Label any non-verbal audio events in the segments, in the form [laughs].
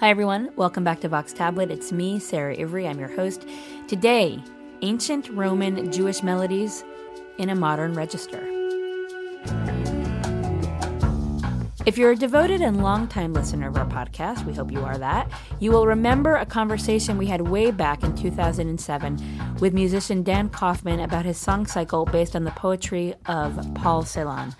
Hi, everyone. Welcome back to Vox Tablet. It's me, Sarah Ivry. I'm your host. Today, ancient Roman Jewish melodies in a modern register. If you're a devoted and longtime listener of our podcast, we hope you are that, you will remember a conversation we had way back in 2007 with musician Dan Kaufman about his song cycle based on the poetry of Paul Celan.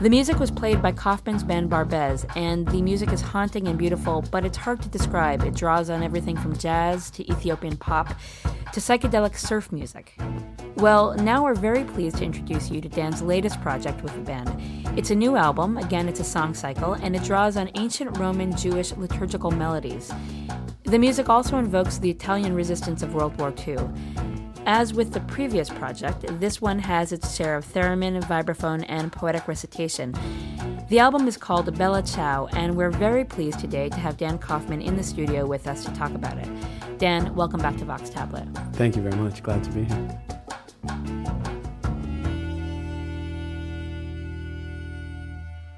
The music was played by Kaufman's band Barbez, and the music is haunting and beautiful, but it's hard to describe. It draws on everything from jazz to Ethiopian pop to psychedelic surf music. Well, now we're very pleased to introduce you to Dan's latest project with the band. It's a new album, again, it's a song cycle, and it draws on ancient Roman Jewish liturgical melodies. The music also invokes the Italian resistance of World War II. As with the previous project, this one has its share of theremin, vibraphone, and poetic recitation. The album is called Bella Ciao, and we're very pleased today to have Dan Kaufman in the studio with us to talk about it. Dan, welcome back to Vox Tablet. Thank you very much. Glad to be here.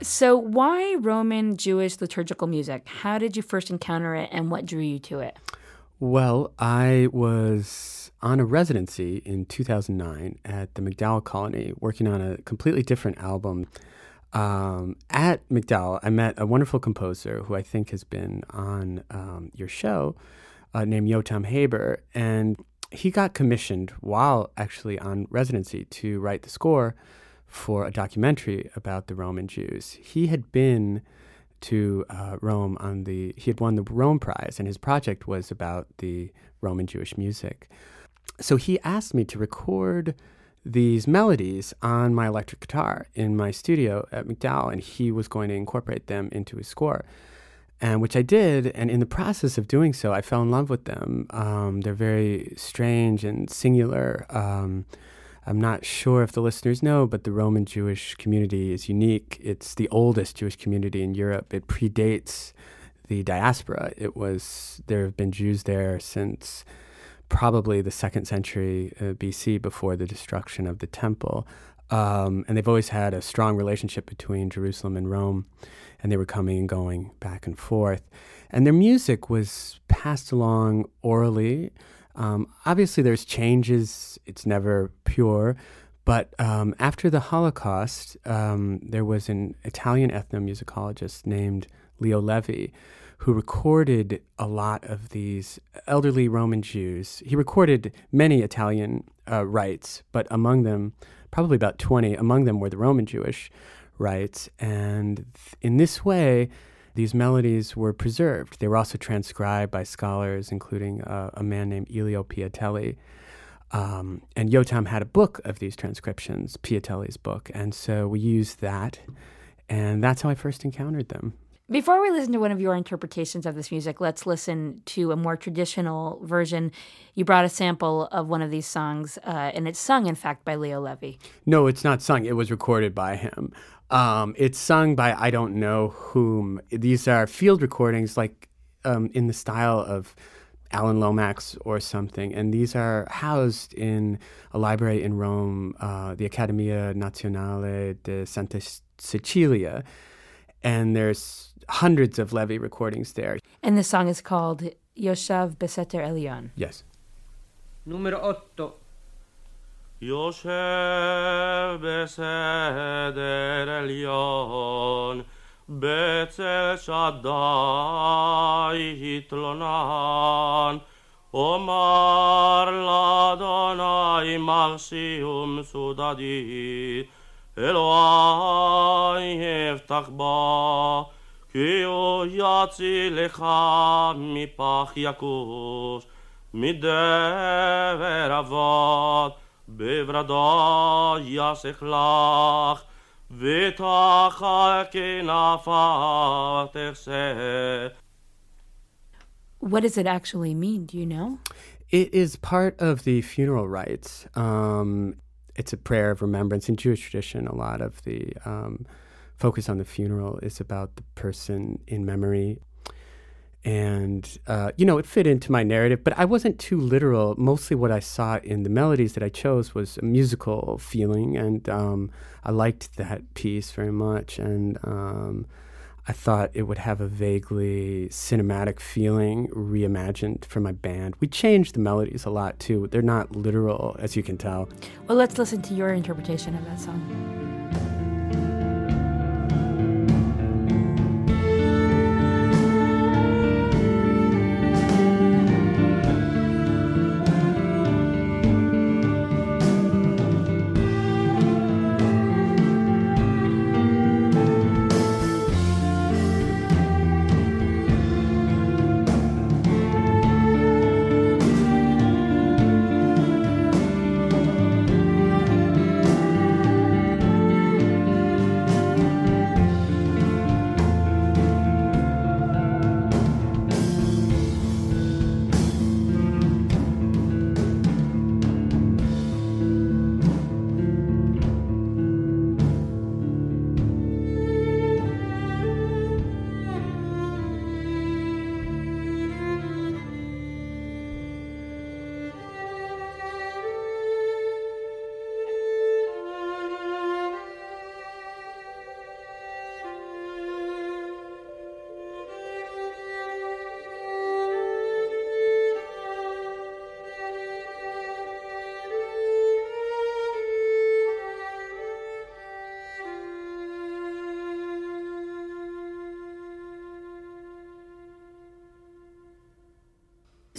So, why Roman Jewish liturgical music? How did you first encounter it and what drew you to it? Well, I was on a residency in 2009 at the MacDowell Colony working on a completely different album. Um, at MacDowell, I met a wonderful composer who I think has been on um, your show uh, named Yotam Haber. And he got commissioned while actually on residency to write the score for a documentary about the Roman Jews. He had been to uh, Rome on the, he had won the Rome Prize, and his project was about the Roman Jewish music. So he asked me to record these melodies on my electric guitar in my studio at MacDowell, and he was going to incorporate them into his score and which I did. And in the process of doing so, I fell in love with them. Um, they're very strange and singular. Um, I'm not sure if the listeners know, but the Roman Jewish community is unique. It's the oldest Jewish community in Europe. It predates the diaspora. It was there have been Jews there since probably the second century uh, BC, before the destruction of the temple, um, and they've always had a strong relationship between Jerusalem and Rome and they were coming and going back and forth. And their music was passed along orally. Um, obviously, there's changes, it's never pure. But um, after the Holocaust, um, there was an Italian ethnomusicologist named Leo Levi who recorded a lot of these elderly Roman Jews. He recorded many Italian uh, rites, but among them, probably about 20, among them were the Roman Jewish rites. And in this way, these melodies were preserved. They were also transcribed by scholars, including uh, a man named Elio Piattelli. Um, and Yotam had a book of these transcriptions, Piattelli's book. And so we used that. And that's how I first encountered them. Before we listen to one of your interpretations of this music, let's listen to a more traditional version. You brought a sample of one of these songs, uh, and it's sung, in fact, by Leo Levi. No, it's not sung. It was recorded by him. Um, it's sung by I don't know whom. These are field recordings, like um, in the style of Alan Lomax or something, and these are housed in a library in Rome, uh, the Accademia Nazionale de Santa Cecilia, and there's hundreds of Levi recordings there. And the song is called Yoshav Beseter Elyon. Yes. Numero otto. יושב בסדר עליון, בצל שדי התלונן, אומר לאדוני מרשי ומסודדי, אלוהי הבטח בה, כי הוא יצילך מפח יכוש, מדבר אבות. בברדה יסך לך, ותחל כנפה תכסה. What does it actually mean? Do you know? It is part of the funeral rites. Um, it's a prayer of remembrance. In Jewish tradition, a lot of the um, focus on the funeral is about the person in memory and uh, you know it fit into my narrative but i wasn't too literal mostly what i saw in the melodies that i chose was a musical feeling and um, i liked that piece very much and um, I thought it would have a vaguely cinematic feeling reimagined for my band. We changed the melodies a lot too. They're not literal, as you can tell. Well, let's listen to your interpretation of that song.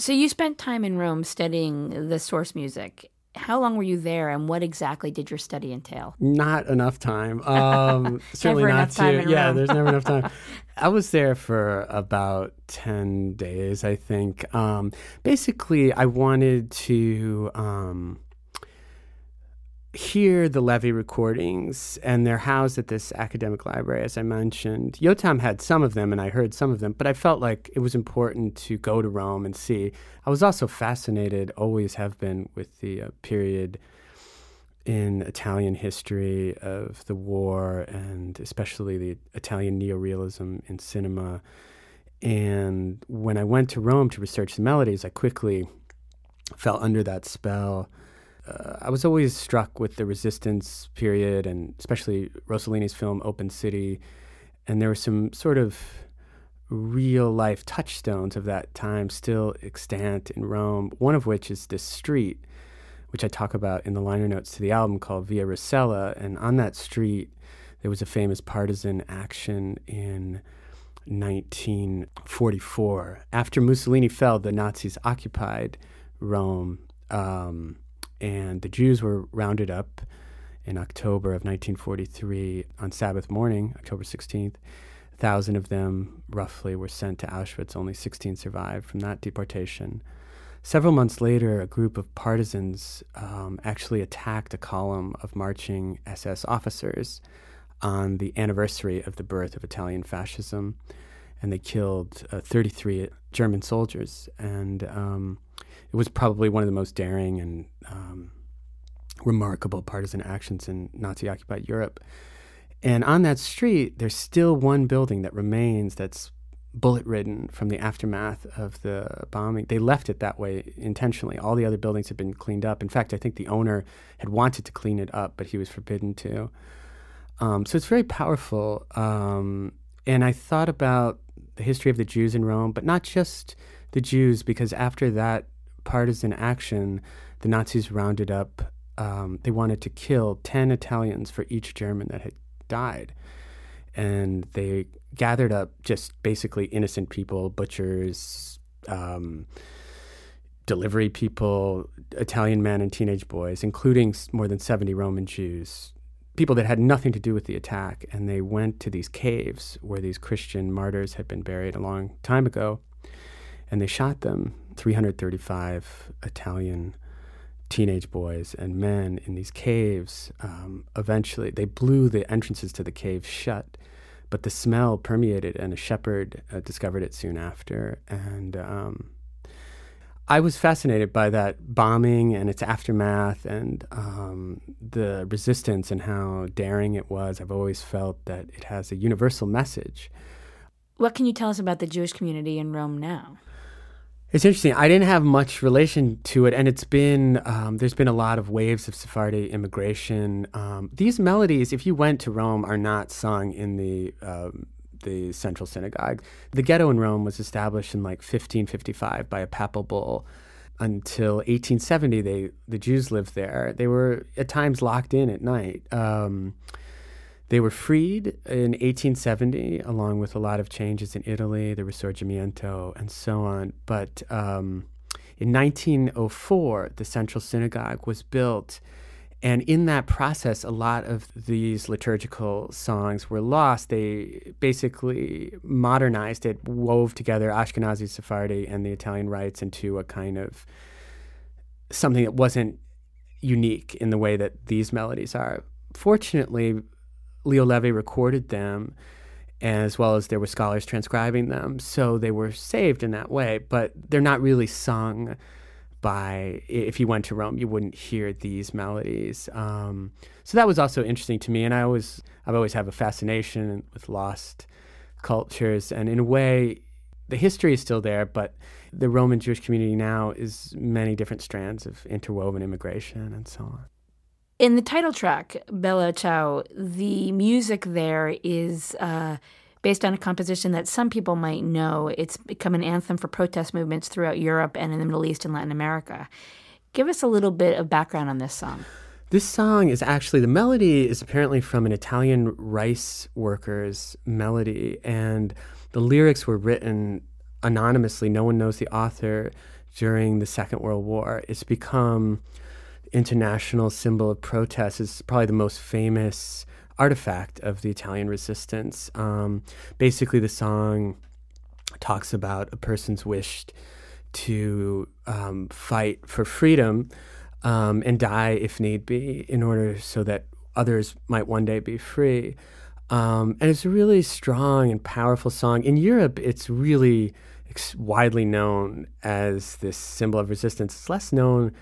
So you spent time in Rome studying the source music. How long were you there, and what exactly did your study entail? Not enough time. Um, [laughs] certainly not to. Yeah, Rome. there's never enough time. [laughs] I was there for about ten days, I think. Um, basically, I wanted to. Um, hear the Levi recordings, and they're housed at this academic library, as I mentioned. Yotam had some of them, and I heard some of them, but I felt like it was important to go to Rome and see. I was also fascinated, always have been, with the uh, period in Italian history of the war, and especially the Italian neorealism in cinema. And when I went to Rome to research the melodies, I quickly fell under that spell uh, I was always struck with the resistance period and especially Rossellini's film Open City. And there were some sort of real life touchstones of that time still extant in Rome, one of which is this street, which I talk about in the liner notes to the album called Via Rasella. And on that street, there was a famous partisan action in 1944. After Mussolini fell, the Nazis occupied Rome. Um, and the Jews were rounded up in October of 1943 on Sabbath morning, October 16th. A thousand of them, roughly, were sent to Auschwitz. Only 16 survived from that deportation. Several months later, a group of partisans um, actually attacked a column of marching SS officers on the anniversary of the birth of Italian fascism, and they killed uh, 33 German soldiers. And um, it was probably one of the most daring and um, remarkable partisan actions in Nazi occupied Europe. And on that street, there's still one building that remains that's bullet ridden from the aftermath of the bombing. They left it that way intentionally. All the other buildings had been cleaned up. In fact, I think the owner had wanted to clean it up, but he was forbidden to. Um, so it's very powerful. Um, and I thought about the history of the Jews in Rome, but not just the Jews, because after that partisan action, the Nazis rounded up, um, they wanted to kill 10 Italians for each German that had died. And they gathered up just basically innocent people, butchers, um, delivery people, Italian men and teenage boys, including more than 70 Roman Jews, people that had nothing to do with the attack. And they went to these caves where these Christian martyrs had been buried a long time ago. And they shot them 335 Italian teenage boys and men in these caves. Um, eventually, they blew the entrances to the caves shut, but the smell permeated, and a shepherd uh, discovered it soon after. And um, I was fascinated by that bombing and its aftermath and um, the resistance and how daring it was. I've always felt that it has a universal message. What can you tell us about the Jewish community in Rome now? It's interesting. I didn't have much relation to it, and it's been um, there's been a lot of waves of Sephardi immigration. Um, these melodies, if you went to Rome, are not sung in the um, the central synagogue. The ghetto in Rome was established in like 1555 by a papal bull. Until 1870, they the Jews lived there. They were at times locked in at night. Um, they were freed in 1870, along with a lot of changes in Italy, the Risorgimento, and so on. But um, in 1904, the Central Synagogue was built. And in that process, a lot of these liturgical songs were lost. They basically modernized it, wove together Ashkenazi, Sephardi, and the Italian rites into a kind of something that wasn't unique in the way that these melodies are. Fortunately, Leo Levi recorded them as well as there were scholars transcribing them. So they were saved in that way, but they're not really sung by, if you went to Rome, you wouldn't hear these melodies. Um, so that was also interesting to me. And I always, I've always have a fascination with lost cultures. And in a way, the history is still there, but the Roman Jewish community now is many different strands of interwoven immigration and so on. In the title track, Bella Ciao, the music there is uh, based on a composition that some people might know. It's become an anthem for protest movements throughout Europe and in the Middle East and Latin America. Give us a little bit of background on this song. This song is actually, the melody is apparently from an Italian rice worker's melody, and the lyrics were written anonymously. No one knows the author during the Second World War. It's become international symbol of protest It's probably the most famous artifact of the Italian resistance. Um, basically, the song talks about a person's wish to um, fight for freedom um, and die if need be in order so that others might one day be free. Um, and it's a really strong and powerful song. In Europe, it's really widely known as this symbol of resistance. It's less known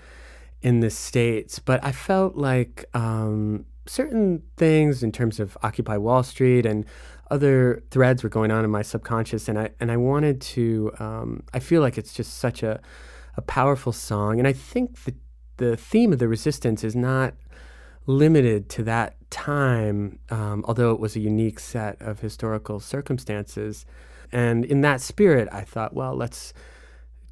in the states, but I felt like um, certain things in terms of Occupy Wall Street and other threads were going on in my subconscious, and I and I wanted to. Um, I feel like it's just such a a powerful song, and I think the the theme of the resistance is not limited to that time, um, although it was a unique set of historical circumstances. And in that spirit, I thought, well, let's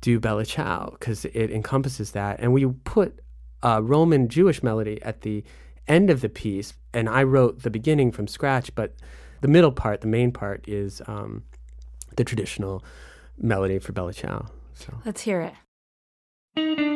do Bella Ciao because it encompasses that. And we put a Roman Jewish melody at the end of the piece, and I wrote the beginning from scratch, but the middle part, the main part, is um, the traditional melody for Bella Ciao. So let's hear it.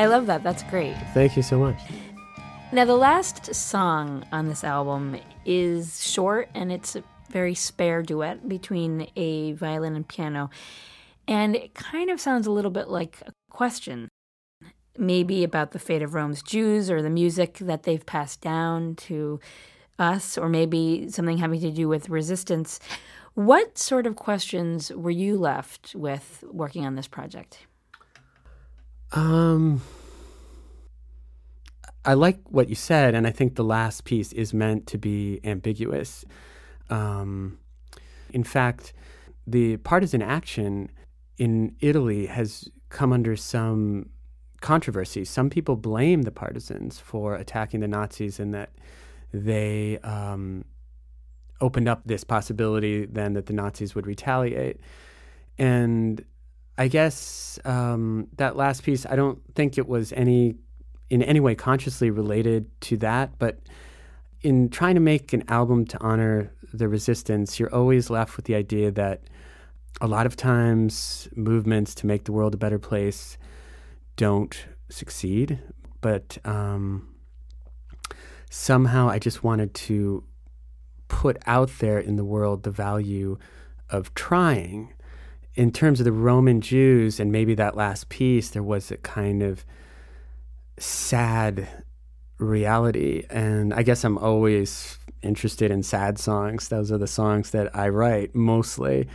I love that. That's great. Thank you so much. Now, the last song on this album is short and it's a very spare duet between a violin and piano. And it kind of sounds a little bit like a question, maybe about the fate of Rome's Jews or the music that they've passed down to us, or maybe something having to do with resistance. What sort of questions were you left with working on this project? Um, I like what you said, and I think the last piece is meant to be ambiguous. Um, in fact, the partisan action in Italy has come under some controversy. Some people blame the partisans for attacking the Nazis and that they um, opened up this possibility then that the Nazis would retaliate. And I guess um, that last piece, I don't think it was any in any way consciously related to that, but in trying to make an album to honor the resistance, you're always left with the idea that a lot of times movements to make the world a better place don't succeed. But um, somehow I just wanted to put out there in the world the value of trying. In terms of the Roman Jews, and maybe that last piece, there was a kind of sad reality. And I guess I'm always interested in sad songs. Those are the songs that I write mostly.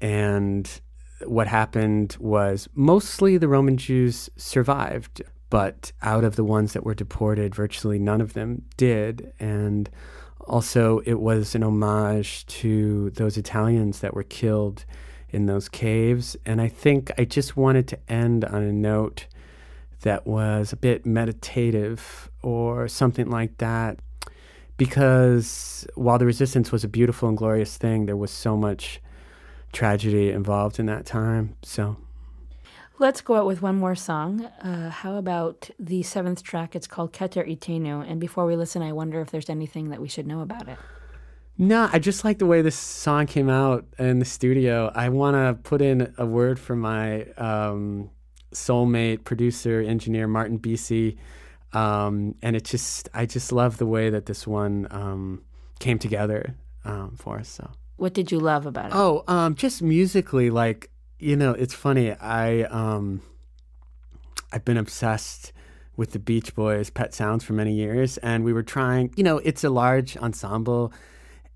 And what happened was mostly the Roman Jews survived, but out of the ones that were deported, virtually none of them did. And also, it was an homage to those Italians that were killed in those caves. And I think I just wanted to end on a note that was a bit meditative or something like that. Because while the resistance was a beautiful and glorious thing, there was so much tragedy involved in that time. So let's go out with one more song. Uh, how about the seventh track? It's called Keter Itenu. And before we listen, I wonder if there's anything that we should know about it. No, I just like the way this song came out in the studio. I want to put in a word for my um, soulmate, producer, engineer, Martin Bisi. Um, and it just, I just love the way that this one um, came together um, for us. So, what did you love about it? Oh, um, just musically, like you know, it's funny. I um, I've been obsessed with the Beach Boys' Pet Sounds for many years, and we were trying. You know, it's a large ensemble,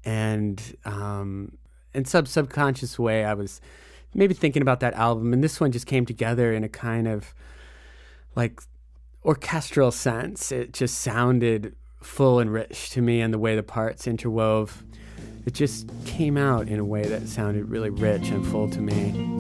and um, in some subconscious way, I was maybe thinking about that album, and this one just came together in a kind of like orchestral sense. It just sounded full and rich to me, and the way the parts interwove, it just came out in a way that sounded really rich and full to me.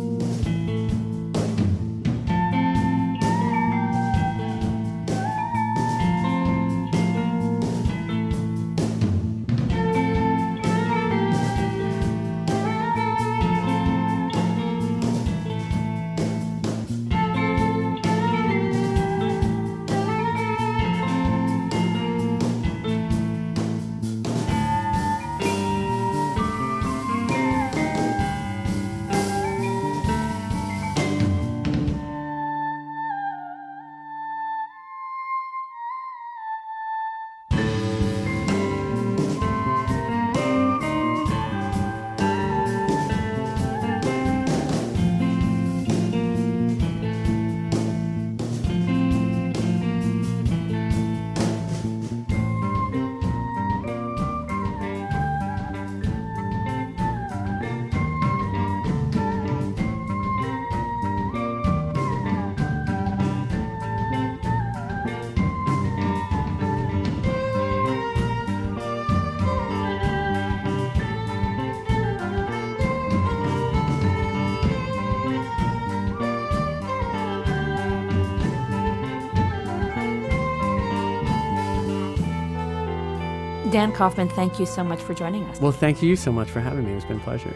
Dan Kaufman, thank you so much for joining us. Well, thank you so much for having me. It's been a pleasure.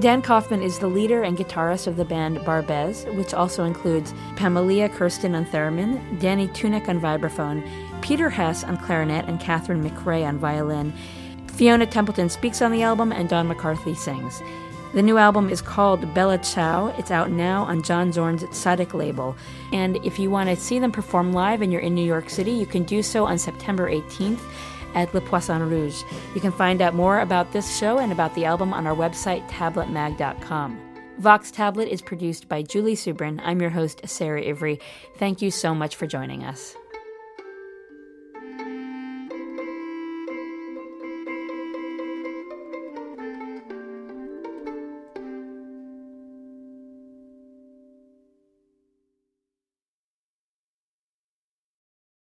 Dan Kaufman is the leader and guitarist of the band Barbez, which also includes Pamela Kurstin on theremin, Danny Tunick on vibraphone, Peter Hess on clarinet, and Catherine McRae on violin. Fiona Templeton speaks on the album, and Don McCarthy sings. The new album is called Bella Ciao. It's out now on John Zorn's Tzadik label. And if you want to see them perform live and you're in New York City, you can do so on September 18th at Le Poisson Rouge. You can find out more about this show and about the album on our website, tabletmag.com. Vox Tablet is produced by Julie Subrin. I'm your host, Sarah Ivry. Thank you so much for joining us.